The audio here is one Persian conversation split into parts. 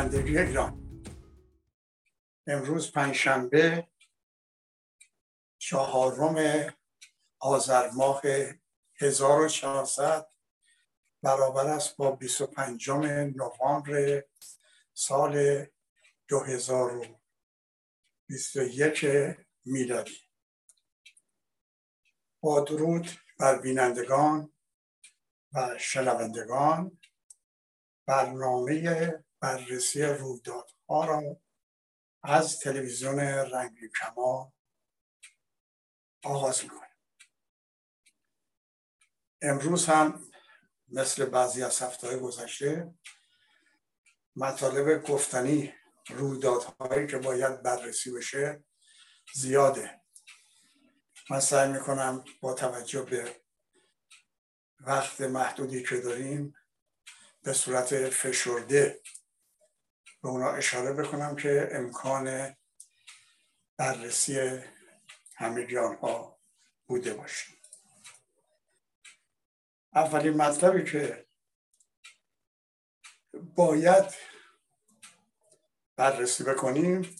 پایندگی ایران. امروز پنجشنبه چهارم آذر ماه 1400 برابر است با 25 نوامبر سال 2021 میلادی. با درود بر بینندگان و شنوندگان برنامه بررسی رویدادها را از تلویزیون رنگی کما آغاز می‌کنیم. امروز هم مثل بعضی از هفته گذشته مطالب گفتنی رویدادهایی که باید بررسی بشه زیاده. من سعی می‌کنم با توجه به وقت محدودی که داریم به صورت فشرده به اونا اشاره بکنم که امکان بررسی همه ها بوده باشه. اولین مطلبی که باید بررسی بکنیم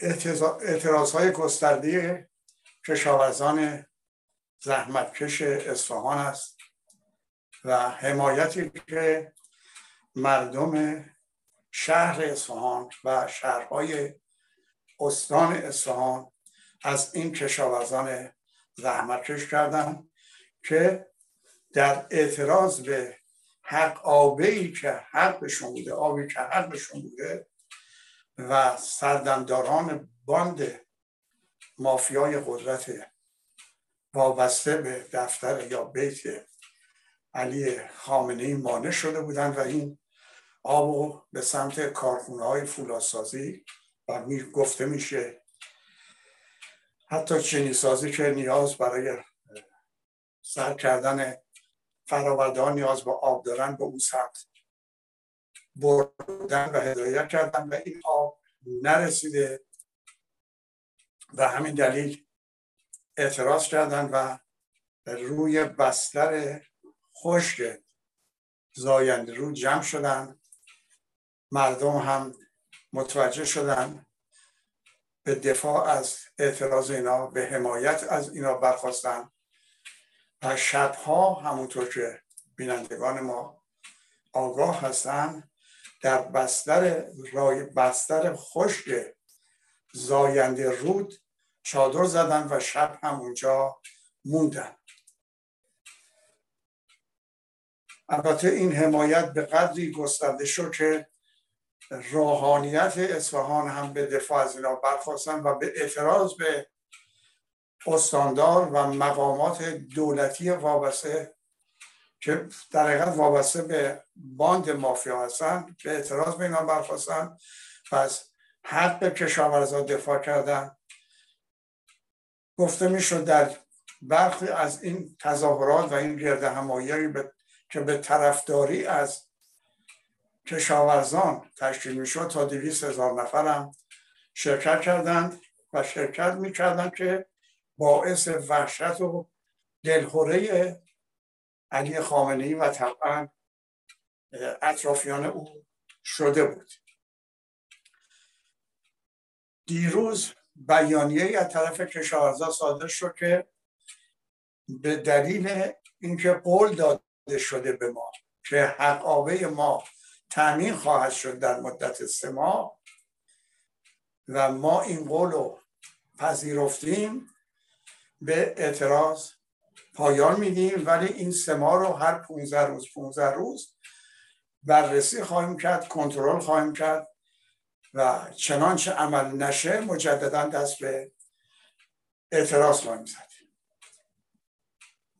اعتراض های گسترده کشاورزان زحمتکش اصفهان است و حمایتی که مردم شهر اصفهان و شهرهای استان اصفهان از این کشاورزان زحمتکش کردند که در اعتراض به حق آبه ای که حقشون بوده آبی که حقشون بوده و سردمداران باند مافیای قدرت وابسته به دفتر یا بیت علی خامنه ای مانع شده بودند و این آب به سمت کارخونه های فولادسازی و می گفته میشه. حتی چینی سازی که نیاز برای سر کردن فراوردان نیاز به آب دارن به اون سمت بردن و هدایت کردن و این آب نرسیده و همین دلیل اعتراض کردن و روی بستر خشک زاینده رو جمع شدن. مردم هم متوجه شدن به دفاع از اعتراض اینا به حمایت از اینا برخواستن. و شبها همونطور که بینندگان ما آگاه هستن در بستر رای بستر خشک زاینده رود چادر زدن و شب همونجا موندن. البته این حمایت به قدری گسترده شد که روحانیت اصفهان هم به دفاع از اینا برخواستن و به اعتراض به استاندار و مقامات دولتی وابسته که در حقیقت وابسته به باند مافیا هستن به اعتراض به اینا برخواستن پس حق کشاورزا دفاع کردن. گفته می‌شد در برخی از این تظاهرات و این گرد همایی که به طرفداری از کشاورزان تشکیل می‌شد تا دویست هزار نفر هم شرکت کردند و شرکت می‌کردند که باعث وحشت و دلخوره علی خامنه ای و طبعا اطرافیان او شده بود. دیروز بیانیه از طرف کشاورزا صادر شد که به دلیل اینکه قول داده شده به ما که حق آبه ما تامین خواهد شد در مدت سه ماه و ما این قول رو پذیرفتیم به اعتراض پایان میدیم ولی این سه ماه رو هر 15 روز 15 روز بررسی خواهیم کرد کنترل خواهیم کرد و چنانچه عمل نشه مجددا دست به اعتراض خواهیم زد.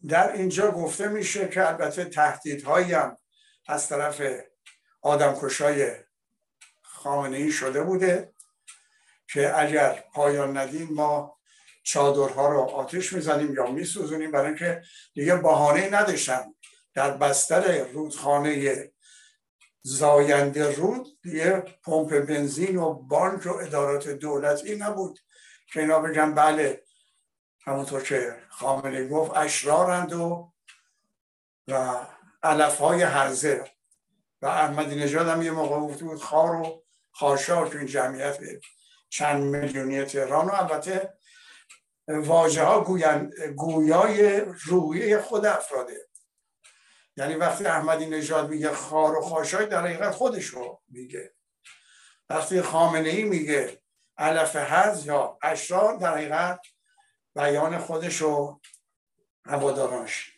در اینجا گفته میشه که البته تهدیدهایی هم از طرف آدمکشای خامنه ای شده بوده که اگر پایان ندیم ما چادرها رو آتش می‌زنیم یا میسوزونیم. برای اینکه دیگه بهانه نداشتن در بستر رودخانه زاینده رود یه پمپ بنزین و بانک و ادارات دولتی نبود که اینا بگن بله همونطور که خامنه گفت اشرارند و و علف های هرزه. و احمدی نژاد هم یه موقع گفته بود خار و خاشا تو این جمعیت چند میلیونی تهران و البته واژه ها گویای رویه خود افراده. یعنی وقتی احمدی نژاد میگه خار و خاشای در حقیقت خودش رو میگه. وقتی خامنه ای میگه علف هز یا اشرار در حقیقت بیان خودش رو هوادارانش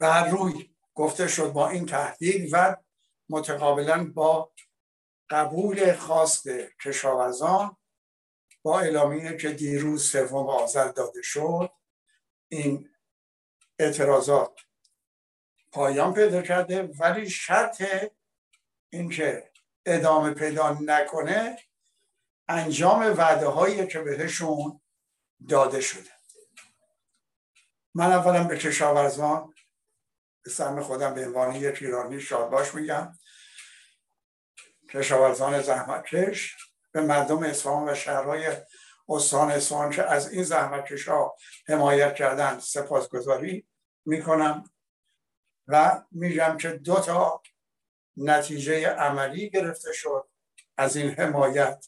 و روی گفته شد با این تهدید و متقابلا با قبول خواست کشاورزان با اعلامیه که دیروز سوم آذر داده شد این اعتراضات پایان پیدا کرده ولی شرط اینکه ادامه پیدا نکنه انجام وعده هایی که بهشون داده شده. من اولا به کشاورزان سهم خودم به عنوان یک ایرانی شادباش میگم. کشاورزان زحمتکش. به مردم اصفهان و شهرهای استان اصفهان که از این زحمتکش ها حمایت کردن سپاسگزاری می‌کنم و میگم که دو تا نتیجه عملی گرفته شد. از این حمایت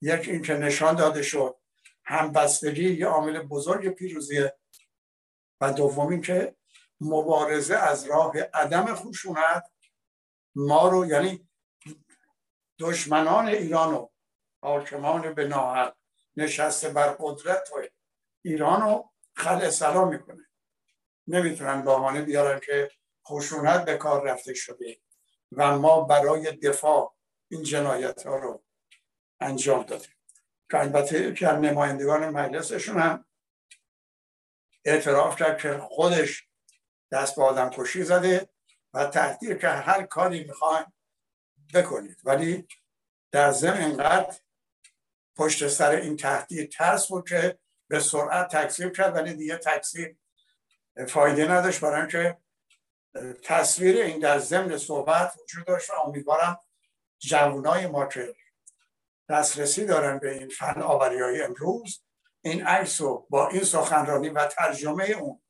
یک اینکه نشان داده شد همبستگی یه عامل بزرگ پیروزیه و دوم که مبارزه از راه عدم خشونت ما رو یعنی دشمنان ایران و حاکمان به ناحق نشسته بر قدرت و ایران رو خل سلام می‌کنه. نمی‌تونن بهانه بیارن که خشونت به کار رفته شده و ما برای دفاع این جنایت ها رو انجام دادیم. که البته که نمایندگان مجلسشون هم اعتراف کرد که خودش دست به آدم کشی زده و تهدید که هر کاری می‌خواین بکنید. ولی در ضمن اینقدر پشت سر این تهدید ترس بود که به سرعت تکذیب کرد ولی دیگه تکذیب فایده نداشت برای اینکه تصویر این در ضمن صحبت وجود داشت و امیدوارم جوانای ما که دسترسی دارن به این فن آوری های امروز این عکس رو با این سخنرانی و ترجمه اون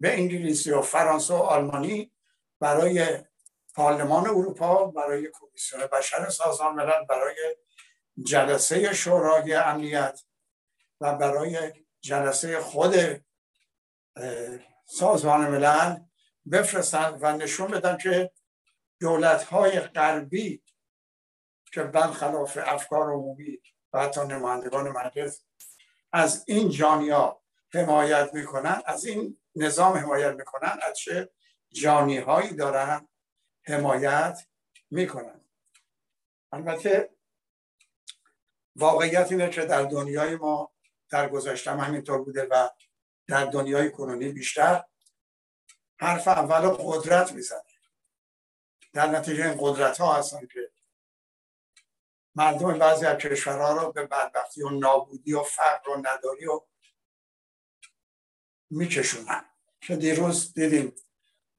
به انگلیسی و فرانسه و آلمانی برای پارلمان اروپا برای کمیسیون بشر سازمان ملل برای جلسه شورای امنیت و برای جلسه خود سازمان ملل بفرستن و نشون بدن که دولت های غربی که برخلاف افکار عمومی و حتی نمایندگان مجلس از این جانیا حمایت می‌کنن از این نظام حمایت می‌کنن از چه جانی هایی دارن حمایت می‌کنن. البته واقعیت اینه که در دنیای ما در گذشته همینطور بوده و در دنیای کنونی بیشتر حرف اول قدرت می‌زنه. در نتیجه این قدرت ها هستن که مردم بعضی از کشورها رو به بدبختی و نابودی و فقر و نداری و میکشونن. که دیروز دیدیم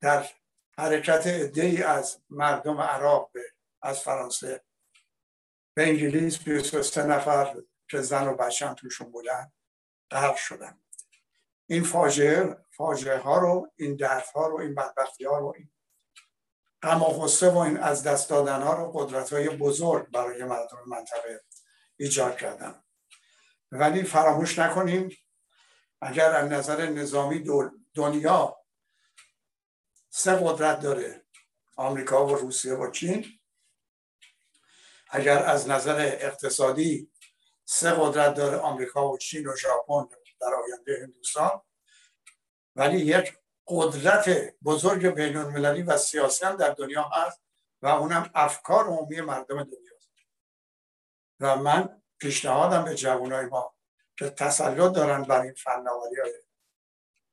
در حرکت ای از مردم عراق به از فرانسه به انگلیس 23 نفر که زن و بچه هم توشون بودن غرق شدن. این فاجعه فاجعه ها رو این درد ها رو این بدبختی ها رو این غم و و این از دست دادن ها رو قدرت های بزرگ برای مردم منطقه ایجاد کردن. ولی فراموش نکنیم اگر از نظر نظامی دنیا سه قدرت داره آمریکا و روسیه و چین اگر از نظر اقتصادی سه قدرت داره آمریکا و چین و ژاپن در آینده هندوستان ولی یک قدرت بزرگ بین المللی و سیاسی هم در دنیا هست و اونم افکار عمومی مردم دنیاست. و من پیشنهادم به جوانای ما که تسلط دارن بر این فناوری های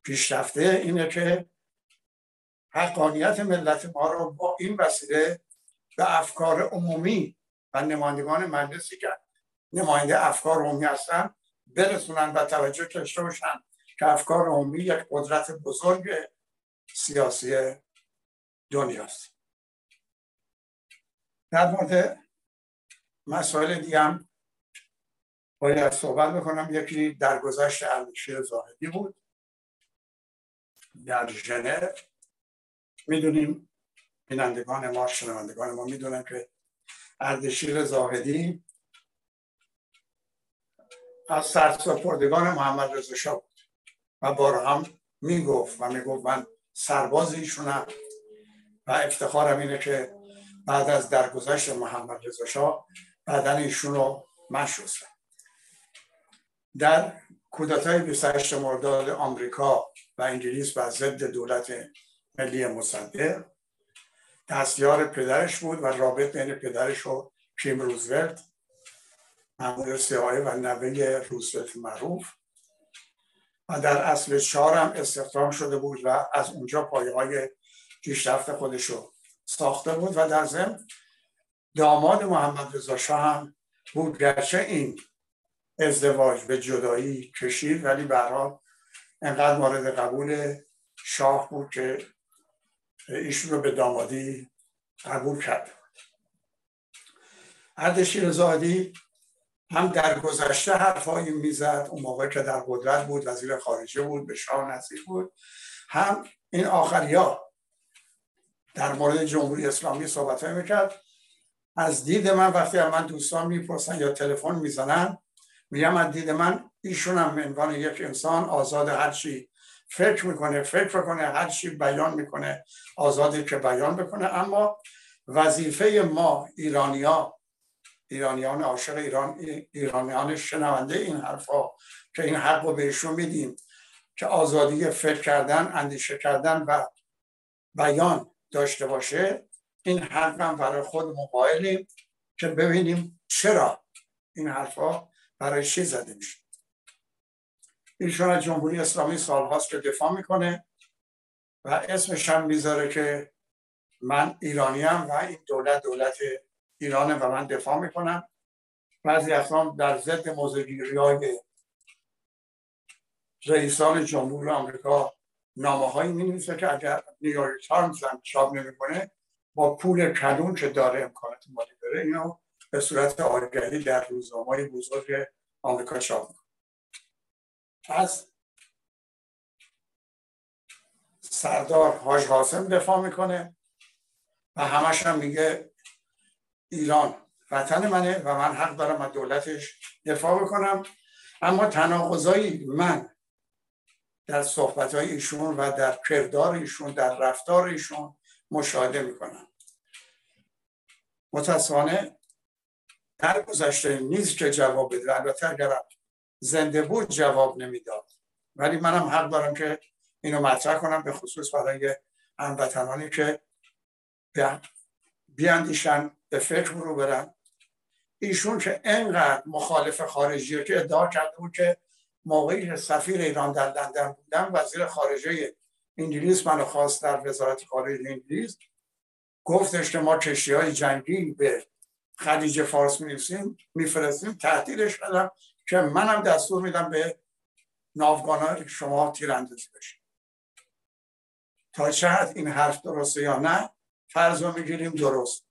پیشرفته اینه که حقانیت ملت ما رو با این وسیله به افکار عمومی و نمایندگان مجلسی که نماینده افکار عمومی هستن برسونن و توجه داشته باشن که افکار عمومی یک قدرت بزرگ سیاسی دنیاست. در مورد مسائل دیگه باید صحبت بکنم یکی در گذشت اردشیر زاهدی بود. در ژنو می‌دونیم بینندگان ما شنوندگان ما می‌دونن که اردشیر زاهدی از سرسپردگان محمد رضا شاه بود. و بار هم می‌گفت و می‌گفت من سرباز ایشونم. و افتخارم اینه که بعد از درگذشت محمد رضا شاه بدن ایشون رو من در کودتای 28 مرداد آمریکا و انگلیس بر ضد دولت ملی مصدق دستیار پدرش بود و رابط بین پدرش و کیم روزولت مأمور سیاهی و نوه روزولت معروف. و در اصل چهار هم استخدام شده بود و از اونجا پایه های پیشرفت خودش رو ساخته بود و در ضمن داماد محمد رضا هم بود. گرچه این ازدواج به جدایی کشید ولی برها انقدر مورد قبول شاه بود که ایشون رو به دامادی قبول کرد. اردشیر زادی هم در گذشته حرفایی می‌زد اون موقع که در قدرت بود وزیر خارجه بود به شاه نزدیک بود. هم این آخریا در مورد جمهوری اسلامی صحبت می‌کرد. از دید من وقتی من دوستان می‌پرسن یا تلفن می‌زنن میگم از دید من ایشون هم عنوان یک انسان آزاد هر چی فکر می‌کنه فکر کنه هر چی بیان می‌کنه آزادی که بیان بکنه. اما وظیفه ما ایرانیا ایرانیان عاشق ایران ایرانیان شنونده این حرفا که این حق رو بهشون میدیم که آزادی فکر کردن اندیشه کردن و بیان داشته باشه این حق هم برای خود موبایلیم که ببینیم چرا این حرفا برای چی زده میشه؟ ایشون از جمهوری اسلامی سالهاست که دفاع می‌کنه و اسمش هم می‌ذاره که من ایرانیم و این دولت دولت ایرانه و من دفاع می‌کنم. بعضی اصلا در ضد موزگیری های رئیسان جمهور آمریکا نامه هایی می که اگر نیویورک تایمز هم چاپ نمی‌کنه با پول کلون که داره امکانات مالی داره اینو به صورت آگهی در روزنامه بزرگ آمریکا چاپ پس سردار حاج حاسم دفاع می‌کنه و همش هم میگه ایران وطن منه و من حق دارم از دولتش دفاع بکنم. اما تناقضایی من در صحبت ایشون و در کردار ایشون در رفتار ایشون مشاهده می‌کنم. متاسفانه در گذشته نیست که جواب بده. البته اگر زنده بود جواب نمی‌داد. ولی منم حق دارم که اینو مطرح کنم به خصوص برای هموطنانی که بیاندیشن به فکر رو برن. ایشون که انقدر مخالف خارجی که ادعا کرده بود که موقعی سفیر ایران در لندن بودم وزیر خارجه انگلیس منو خواست در وزارت خارجه انگلیس گفتش که ما کشتی های جنگی به خلیج فارس میفرستیم میفرستیم تهدیدش کردم که منم دستور میدم به ناوگان شما تیراندازی بشه تا چه این حرف درسته یا نه فرض رو می‌گیریم درست.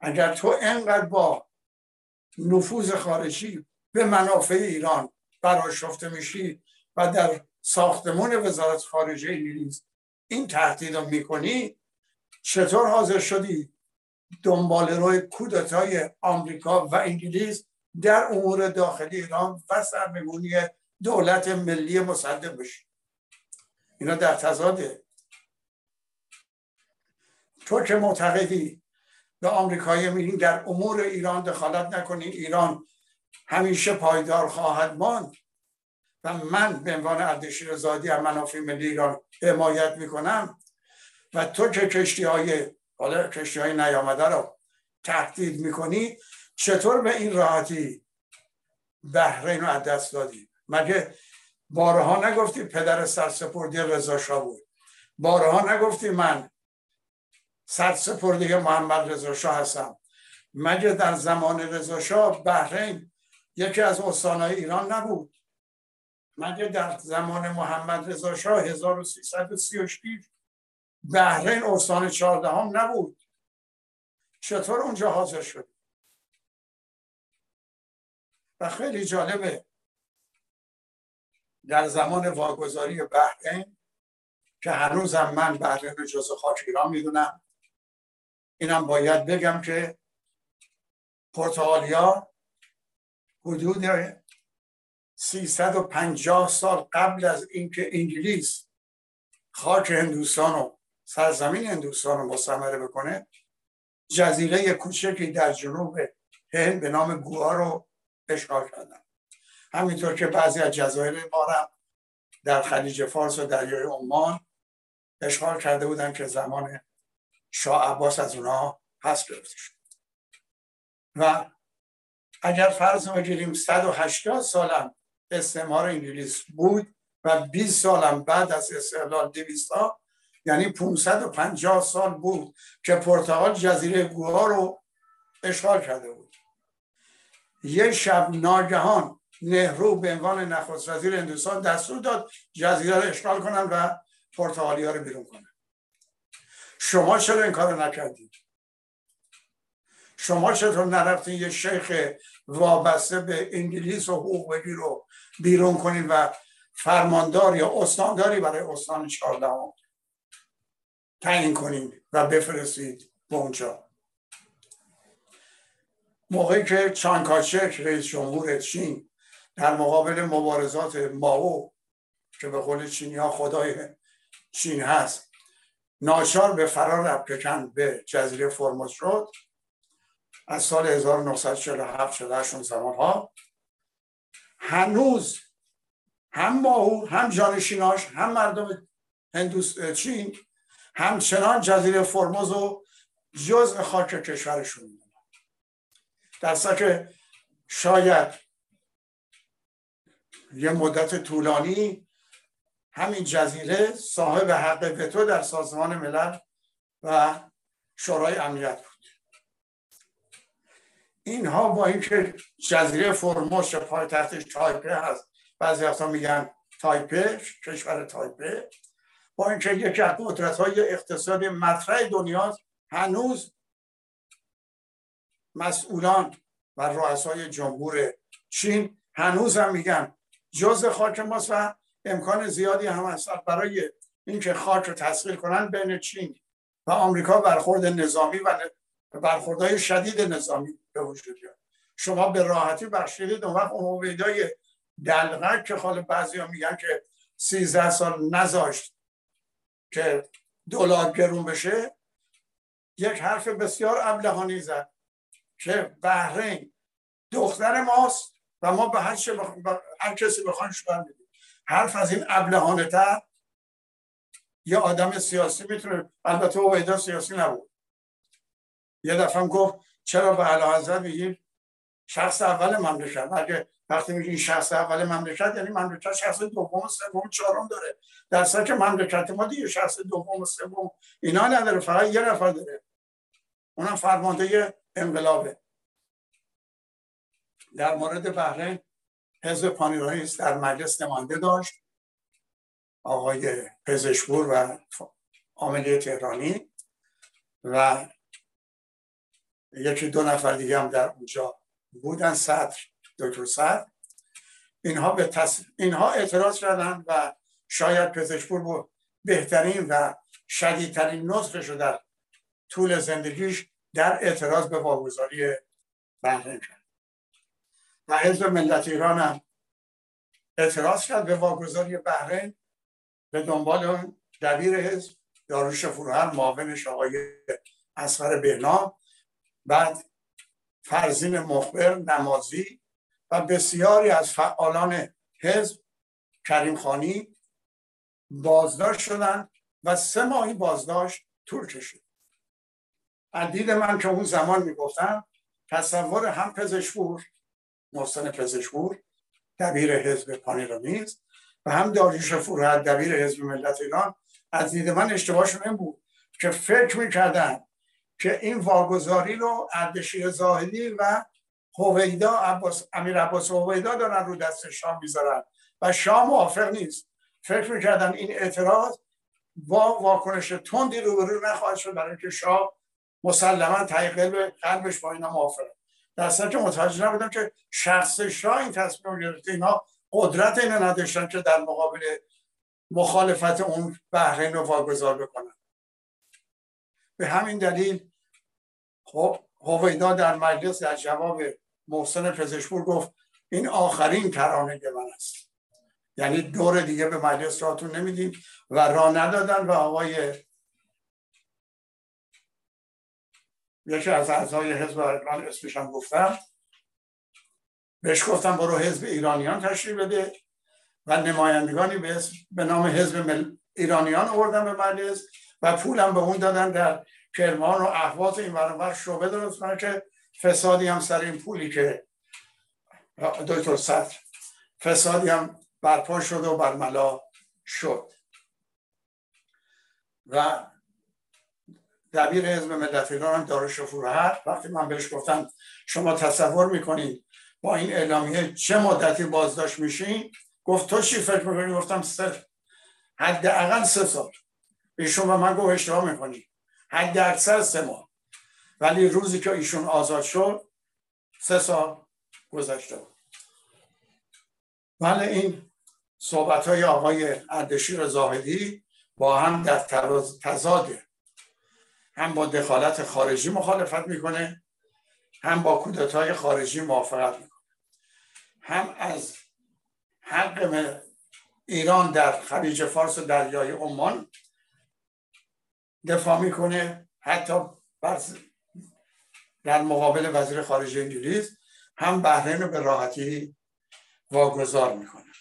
اگر تو انقدر با نفوذ خارجی به منافع ایران براشفته میشی و در ساختمون وزارت خارجه انگلیس این تهدید رو می‌کنی چطور حاضر شدی دنبال روی کودتای آمریکا و انگلیس در امور داخلی ایران و سرنگونی دولت ملی مصدق بشی. اینا در تضاده. تو که معتقدی به آمریکایی میگین در امور ایران دخالت نکنین ایران همیشه پایدار خواهد ماند و من به عنوان اردشیر زادی از منافع ملی ایران حمایت می‌کنم و تو که کشتی های حالا کشتی های نیامده رو تهدید می‌کنی چطور به این راحتی بحرین رو از دست دادی؟ مگه بارها نگفتی پدر سرسپردی رضا شاه بود؟ بارها نگفتی من سرسپردی محمد رضا شاه هستم. مگه در زمان رضا شاه بحرین یکی از استانهای ایران نبود؟ مگه در زمان محمد رضا شاه 1336 بحرین استان چهاردهم نبود. چطور اونجا حاضر شد؟ و خیلی جالبه. در زمان واگذاری بحرین که هنوزم من بحرین جز خاک ایران می‌دونم اینم باید بگم که پرتغالیا حدود 350 سال قبل از اینکه انگلیس خاک هندوستان و سرزمین هندوستان رو مستمره بکنه جزیره کوچکی در جنوب هند به نام گوها رو اشغال کردن. همینطور که بعضی از جزایر ما در خلیج فارس و دریای عمان اشغال کرده بودن که زمان شاه عباس از اونها پس گرفته شد. و اگر فرض بگیریم 180 سالم استعمار انگلیس بود و 20 سالم بعد از استقلال 200 ها یعنی 550 سال بود که پرتغال جزیره گوها رو اشغال کرده بود. یه شب ناگهان نهرو به عنوان نخست وزیر هندوستان دستور داد جزیره رو اشغال کنن و پرتغالی ها رو بیرون کنن. شما چرا این کار نکردید؟ شما چطور نرفتین یه شیخ وابسته به انگلیس و حقوق رو بیرون کنید و فرماندار یا استانداری برای استان چهاردهم؟ تعیین کنید و بفرستید به اونجا. موقعی که چانکاچک رئیس جمهور چین در مقابل مبارزات ماو که به قول چینی ها خدای چین هست ناچار به فرار افکن به جزیره فرموز شد. از سال 1947 48 اون زمان ها هنوز هم ماهو هم جانشیناش هم مردم هندوس چین همچنان جزیره فرموز و جزء خاک کشورشون در که شاید یه مدت طولانی همین جزیره صاحب حق وتو در سازمان ملل و شورای امنیت بود. اینها با اینکه جزیره فرموش پایتختش تایپه هست بعضی وقتا میگن تایپه کشور تایپه. با اینکه یکی از قدرت های اقتصادی مطرح دنیا هنوز مسئولان و رؤسای جمهور چین هنوز هم میگن جز خاک ماست و امکان زیادی هم هست برای اینکه خاک رو تسخیر کنن بین چین و آمریکا برخورد نظامی و برخوردهای شدید نظامی به وجود بیاد. شما به راحتی بخشیدید اون وقت امیدای دلغک که حال بعضی ها میگن که 13 سال نذاشت که دلار گرون بشه یک حرف بسیار ابلهانی زد که بحرین دختر ماست و ما به هر, هر کسی بخواین شدن میدیم. حرف از این ابلهانه تر یه آدم سیاسی می‌تونه البته او سیاسی نبود. یه دفعه گفت چرا به علا حضرت میگیم شخص اول مملکت. اگه وقتی میگین شخص اول مملکت یعنی مملکت شخص دوم سوم چهارم داره. در که مملکت ما دیگه شخص دوم سوم اینا نداره فقط یه نفر داره. اونم فرمانده انقلابه. در مورد بحرین حزب پانیرانیست در مجلس نماینده داشت. آقای پزشکور و عاملی تهرانی. و یکی دو نفر دیگه هم در اونجا بودن صدر دکتر صدر. اینها به تص... اینها اعتراض کردن و شاید پزشکور بود بهترین و شدیدترین نطقش رو در طول زندگیش در اعتراض به واگذاری بحرین کرد. و حزب ملت ایران هم اعتراض کرد به واگذاری بحرین به دنبال دبیر حزب داروش فروهر معاونش آقای اسفر بهنام. بعد فرزین مخبر نمازی و بسیاری از فعالان حزب کریم خانی بازداشت شدند و سه ماهی بازداشت طول کشید دید من که اون زمان می‌گفتم تصور هم پزشکور محسن پزشکور دبیر حزب پانیرامیز و هم داریوش فروهر دبیر حزب ملت ایران از دید من اشتباهشون این بود که فکر می‌کردن که این واگذاری رو اردشیر زاهدی و هویدا عباس امیر عباس هویدا دارن رو دست شام می‌ذارن و شام موافق نیست. فکر می‌کردن این اعتراض با واکنش تندی روبرو نخواهد شد برای اینکه شاه مسلما تحقیق قلبش با اینا موافقه. در که متوجه نبودم که شخص شاه این تصمیم گرفته اینا قدرت اینو نداشتن که در مقابل مخالفت اون بحرین رو واگذار بکنن. به همین دلیل خب هویدا در مجلس در جواب محسن پزشپور گفت این آخرین ترانه من است. یعنی دور دیگه به مجلس راتون نمیدیم و را ندادن و آقای یکی از اعضای حزب من اسمش هم گفتم. بهش گفتم برو حزب ایرانیان تشریف بده و نمایندگانی به, به نام حزب ایرانیان آوردن به مجلس و پولم به اون دادن در کرمان و احواز این برانور شعبه درست کنه که فسادی هم سر این پولی که دکتر صدر. فسادی هم برپا شد و برملا شد. و دبیر حزب ملت ایران هم دارش فروهر وقتی من بهش گفتم شما تصور می‌کنید با این اعلامیه چه مدتی بازداشت میشین؟ گفت تو چی فکر می‌کنی؟ گفتم سه حداقل سه سال. ایشون به من گفت اشتباه می‌کنی. حد اکثر سه ماه. ولی روزی که ایشون آزاد شد سه سال گذشته بود. ولی این صحبت های آقای اردشیر زاهدی با هم در تضاده. هم با دخالت خارجی مخالفت می‌کنه هم با کودتای خارجی موافقت می‌کنه. هم از حق ایران در خلیج فارس و دریای عمان دفاع می‌کنه حتی در مقابل وزیر خارجه انگلیس هم بحرین رو به راحتی واگذار می‌کنه.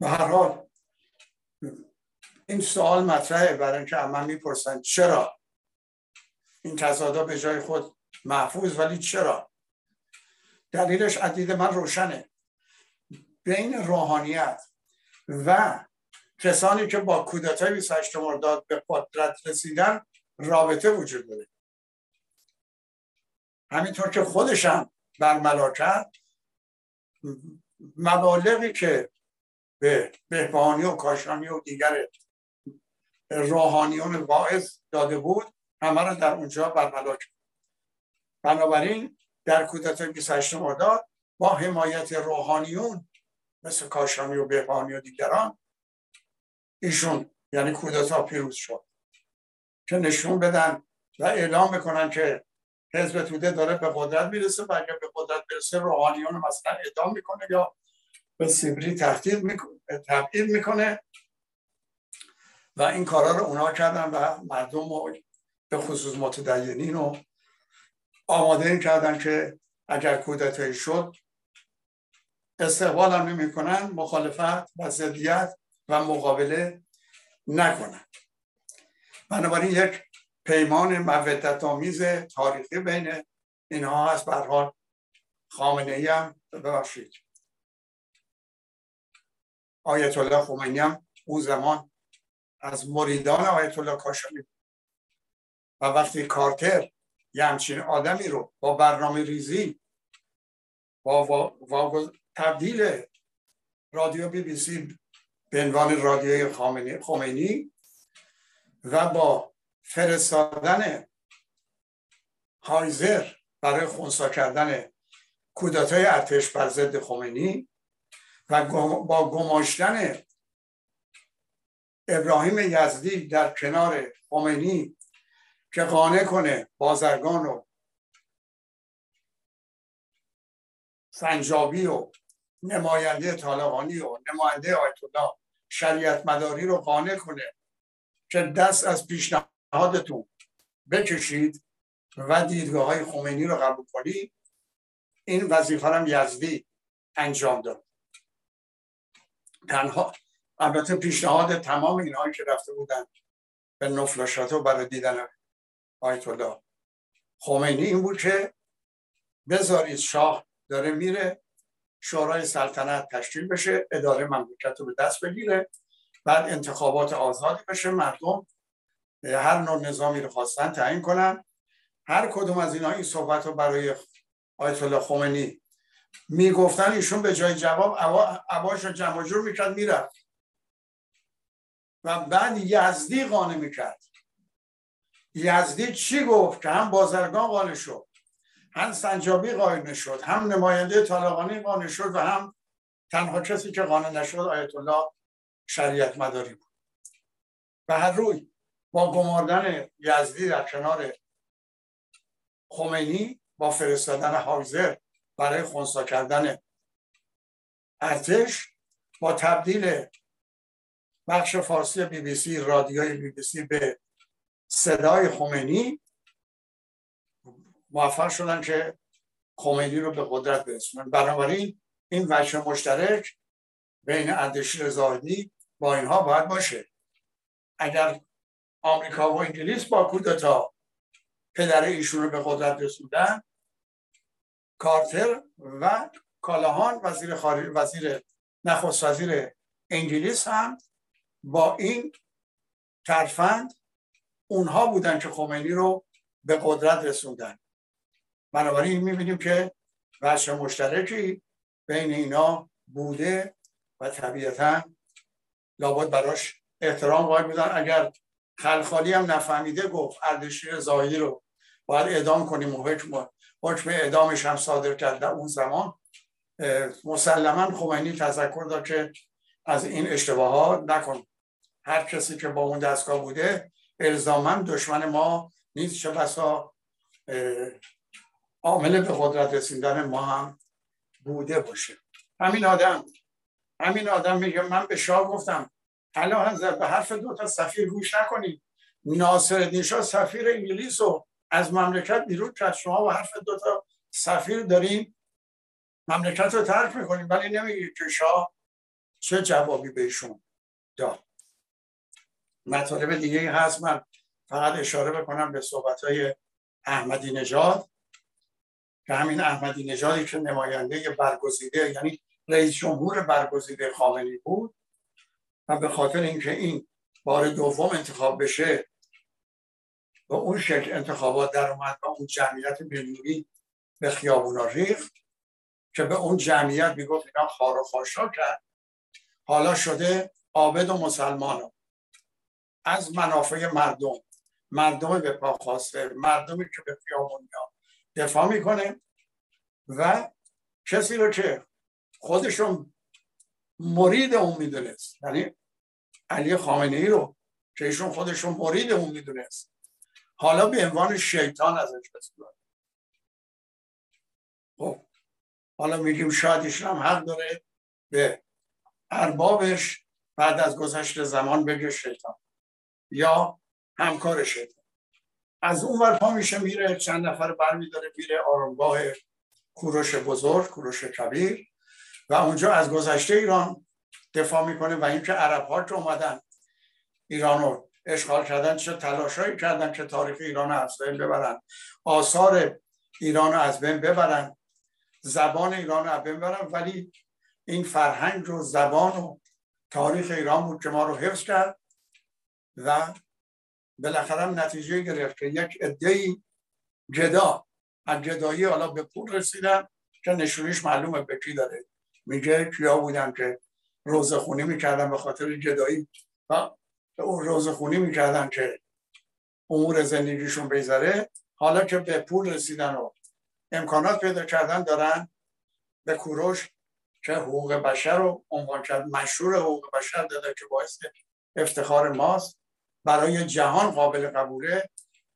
به هر حال این سوال مطرحه برای اینکه من می‌پرسن چرا؟ این تضادا به جای خود محفوظ ولی چرا؟ دلیلش عدید من روشنه. بین روحانیت و کسانی که با کودتای 28 مرداد به قدرت رسیدن رابطه وجود داره. همینطور که خودشم برملا کرد مبالغی که به بهبانی و کاشانی و دیگر روحانیون واعظ داده بود همه رو در اونجا برملا کرد بنابراین در کودتای 28 مرداد با حمایت روحانیون مثل کاشانی و بهبانی و دیگران ایشون یعنی کودتا پیروز شد. که نشون بدن و اعلام بکنن که حزب توده داره به قدرت می‌رسه و اگر به قدرت برسه روحانیون مثلا اعدام می‌کنه یا به سیبری تهدید می‌کنه تبعید می‌کنه. و این کارا رو اونا کردن و مردم رو به خصوص متدینین رو آماده این کردن که اگر کودتایی شد استقبال هم نمی کنن مخالفت و ضدیت و مقابله نکنن. بنابراین یک پیمان مودت آمیز تاریخی بین اینها هست. به حال خامنه ای هم ببخشید. آیت الله خمینی هم اون زمان از مریدان آیت الله کاشانی و وقتی کارتر یه همچین آدمی رو با برنامه ریزی با, تبدیل رادیو بی بی سی به عنوان رادیوی خمینی و با فرستادن هایزر برای خونسا کردن کودتای ارتش بر ضد خمینی و با گماشتن ابراهیم یزدی در کنار خمینی که قانع کنه بازرگان و سنجابی و نماینده طالقانی و نماینده آیت الله شریعت مداری رو قانع کنه که دست از پیشنهادتون بکشید و دیدگاه های خمینی رو قبول کنید این وظیفه هم یزدی انجام داد. تنها البته پیشنهاد تمام اینهایی که رفته بودن به نفل برای دیدن آیت الله. خمینی این بود که بذارید شاه داره میره شورای سلطنت تشکیل بشه اداره مملکت رو به دست بگیره بعد انتخابات آزادی بشه. مردم هر نوع نظامی رو خواستن تعیین کنن. هر کدوم از اینا این صحبت رو برای آیت الله خمینی می‌گفتن ایشون به جای جواب عواش رو جمع جور می‌کرد می‌رفت. و بعد یزدی قانه می‌کرد. یزدی چی گفت؟ که هم بازرگان قانه شد. هم سنجابی قانه شد هم نماینده طالقانی قانه شد و هم تنها کسی که قانه نشد آیت الله شریعت مداری بود. به هر روی با گماردن یزدی در کنار خمینی با فرستادن هایزر برای خونسا کردن ارتش با تبدیل بخش فارسی بی بی سی رادیوی بی بی سی به صدای خمینی موفق شدن که خمینی رو به قدرت برسونن. بنابراین این وجه مشترک بین اردشیر زاهدی با اینها باید باشه. اگر آمریکا و انگلیس با کودتا پدر ایشون رو به قدرت رسوندن کارتر و کالاهان وزیر خارج وزیر نخست وزیر انگلیس هم با این ترفند اونها بودن که خمینی رو به قدرت رسوندن. بنابراین می‌بینیم که وجه مشترکی بین اینا بوده و طبیعتا لابد براش احترام قائل بودن اگر خلخالی هم نفهمیده گفت اردشیر زاهدی رو باید اعدام کنیم و حکم حکم اعدامش هم صادر کرد در اون زمان مسلما خمینی تذکر داد که از این اشتباهات نکن. هر کسی که با اون دستگاه بوده الزاما دشمن ما نیست. چه بسا عامل به قدرت رسیدن ما هم بوده باشه. همین آدم همین آدم میگه من به شاه گفتم الان حضرت به حرف دو تا سفیر گوش نکنید ناصر نیشا سفیر انگلیس رو از مملکت بیرون کرد. شما با حرف دو تا سفیر داریم مملکت رو ترک می‌کنیم ولی نمیگید که شاه چه جوابی بهشون داد. مطالب دیگه هست. من فقط اشاره بکنم به صحبت های احمدی نژاد. که همین احمدی نژادی که نماینده برگزیده یعنی رئیس جمهور برگزیده خامنی بود. و به خاطر اینکه این بار دوم انتخاب بشه به اون شکل انتخابات در اومد و اون جمعیت میلیونی به خیابونا ریخت که به اون جمعیت می‌گفت اینا خار و خاشا کرد حالا شده عابد و مسلمان از منافع مردم. مردم به پا خواسته مردمی که به خیابون دفاع می‌کنه و کسی رو که خودشون مرید اون می‌دونست یعنی علی خامنه ای رو که ایشون خودشون مرید اون می‌دونست. حالا به عنوان شیطان ازش بسپرد خب حالا میگیم شاید ایشون هم حق داره به اربابش بعد از گذشت زمان بگه شیطان یا همکار شیطان. از اون ور پا میشه میره چند نفر برمیداره میره آرامگاه کوروش بزرگ کوروش کبیر و اونجا از گذشته ایران دفاع می‌کنه و اینکه عرب ها که اومدن ایران رو اشغال کردن چه تلاشایی کردن که تاریخ ایران از بین ببرن آثار ایران از بین ببرن زبان ایران از بین ببرن. ولی این فرهنگ و زبان و تاریخ ایران بود که ما رو حفظ کرد و بالاخره نتیجه گرفت که یک عدهای جدا از جدایی حالا به پول رسیدن که نشونیش معلومه به کی داره. میگه کیا بودن که روزه خونی می‌کردن به خاطر جدایی. و اون روزه خونی می‌کردن که امور زندگیشون بیزاره حالا که به پول رسیدن و امکانات پیدا کردن دارن به کوروش که حقوق بشر رو عنوان کرد. مشهور حقوق بشر داده که باعث افتخار ماست. برای جهان قابل قبوله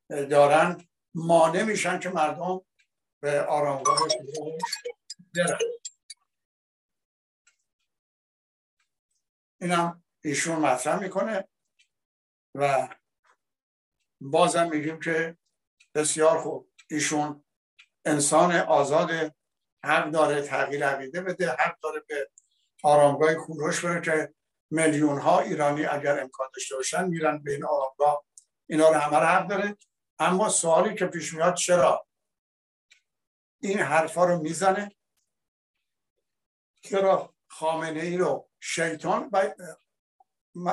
دارن مانع میشن که مردم به آرامگاه برن. اینم ایشون مطرح می‌کنه و بازم میگیم که بسیار خوب. ایشون انسان آزاد حق داره تغییر عقیده بده حق داره به آرامگاه کوروش بره که میلیون ها ایرانی اگر امکان داشته باشن میرن به این آرامگاه اینا رو همه حق داره. اما سوالی که پیش میاد چرا این حرفا رو می‌زنه؟ چرا خامنه ای رو شیطان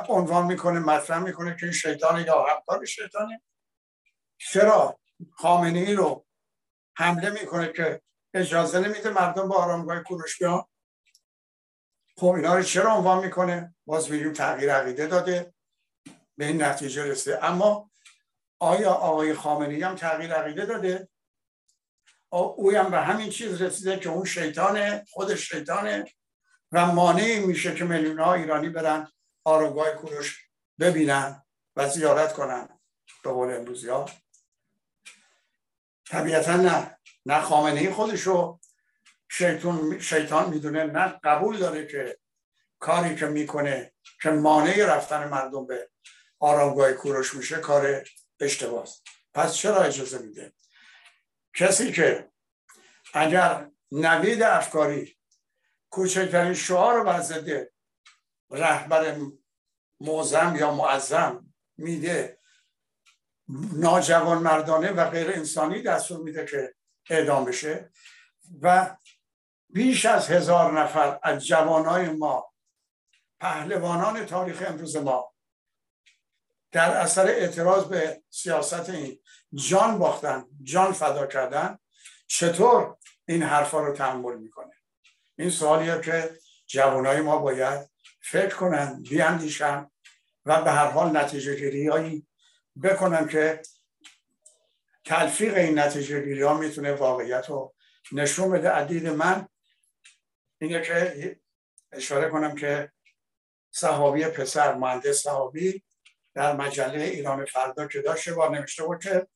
عنوان می‌کنه مطرح می‌کنه که این شیطان یا همکار شیطانه؟ چرا خامنه ای رو حمله می‌کنه که اجازه نمیده مردم با آرامگاه کوروش بیان؟ خب اینا رو چرا عنوان می‌کنه؟ باز میگیم تغییر عقیده داده. به این نتیجه رسیده. اما آیا آقای خامنه‌ای هم تغییر عقیده داده؟ او هم به همین چیز رسیده که اون شیطانه خود شیطانه و مانع میشه که میلیون ها ایرانی برن آرامگاه کوروش ببینن و زیارت کنن. به قول امروزی ها. طبیعتا نه. نه خامنه ای خودشو شیطان, شیطان می‌دونه نه قبول داره که کاری که می‌کنه که مانع رفتن مردم به آرامگاه کوروش میشه کار اشتباه پس چرا اجازه میده؟ کسی که اگر نوید افکاری کوچکترین شعار بر رهبر معظم یا معظم میده ناجوان مردانه و غیر انسانی دستور میده که اعدام بشه و بیش از هزار نفر از جوانای ما پهلوانان تاریخ امروز ما در اثر اعتراض به سیاست این جان باختن جان فدا کردن چطور این حرفا رو تحمل می‌کنه؟ این سوالیه که جوانای ما باید فکر کنن بیاندیشن و به هر حال نتیجه گیری بکنن که تلفیق این نتیجه گیری ها می‌تونه واقعیت رو نشون بده. عدید من اینه که اشاره کنم که صحابی پسر مهندس صحابی در مجله ایران فردا که داشته بار نوشته بود که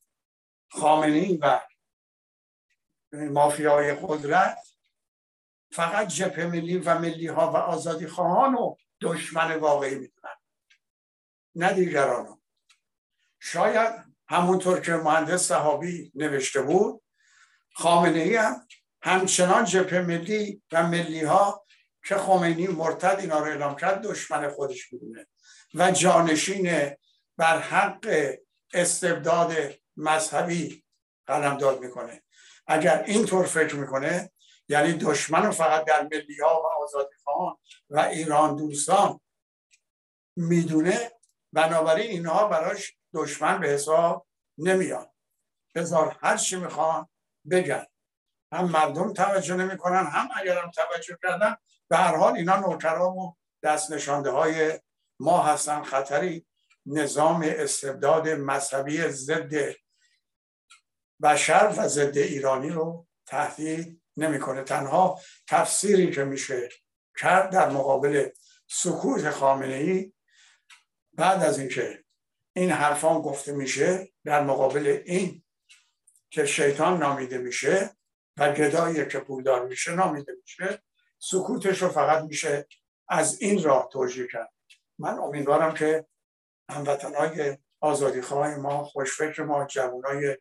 خامنی و مافیای قدرت فقط جبهه ملی و ملی ها و آزادی خواهان و دشمن واقعی می‌دونن نه دیگرانو. شاید همونطور که مهندس صحابی نوشته بود خامنه ای هم همچنان جبهه ملی و ملی ها که خمینی مرتد اینا رو اعلام کرد دشمن خودش می‌دونه. و جانشین بر حق استبداد مذهبی داد می‌کنه. اگر اینطور فکر می‌کنه یعنی دشمن رو فقط در ملی ها و آزادی خواهان و ایران دوستان می‌دونه بنابراین اینها براش دشمن به حساب نمیاد بذار هر چی می‌خوان بگن. هم مردم توجه نمی‌کنن هم اگر هم توجه کردن به هر حال اینا نوکرام و دست نشانده های ما هستن. خطری نظام استبداد مذهبی ضد بشر و ضد ایرانی رو تهدید نمی‌کنه. تنها تفسیری که میشه کرد در مقابل سکوت خامنه ای بعد از اینکه این حرفان گفته میشه در مقابل این که شیطان نامیده میشه و گدایی که پولدار میشه نامیده میشه سکوتش رو فقط میشه از این راه توجیه کرد. من امیدوارم که هموطنهای آزادی خواه ما خوشفکر ما جوانای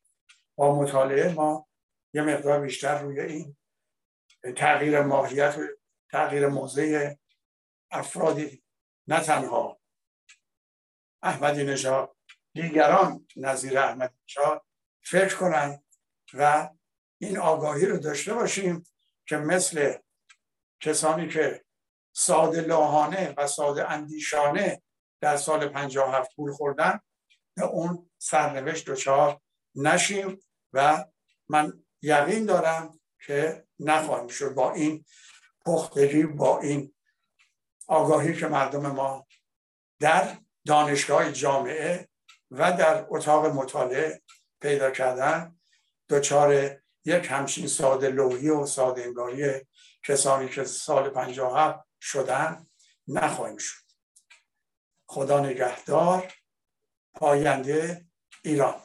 با مطالعه ما یه مقدار بیشتر روی این تغییر ماهیت تغییر موضع افرادی نه تنها احمدی نژاد دیگران نظیر احمدی نژاد فکر کنند و این آگاهی رو داشته باشیم که مثل کسانی که ساده لاهانه و ساده اندیشانه در سال 57 پول خوردن به اون سرنوشت دچار نشیم و من یقین دارم که نخواهیم شد با این پختگی با این آگاهی که مردم ما در دانشگاه جامعه و در اتاق مطالعه پیدا کردن دچار یک همچین ساده لوحی و ساده انگاری کسانی که سال 57 شدن نخواهیم شد. خدا نگهدار. پاینده ایران.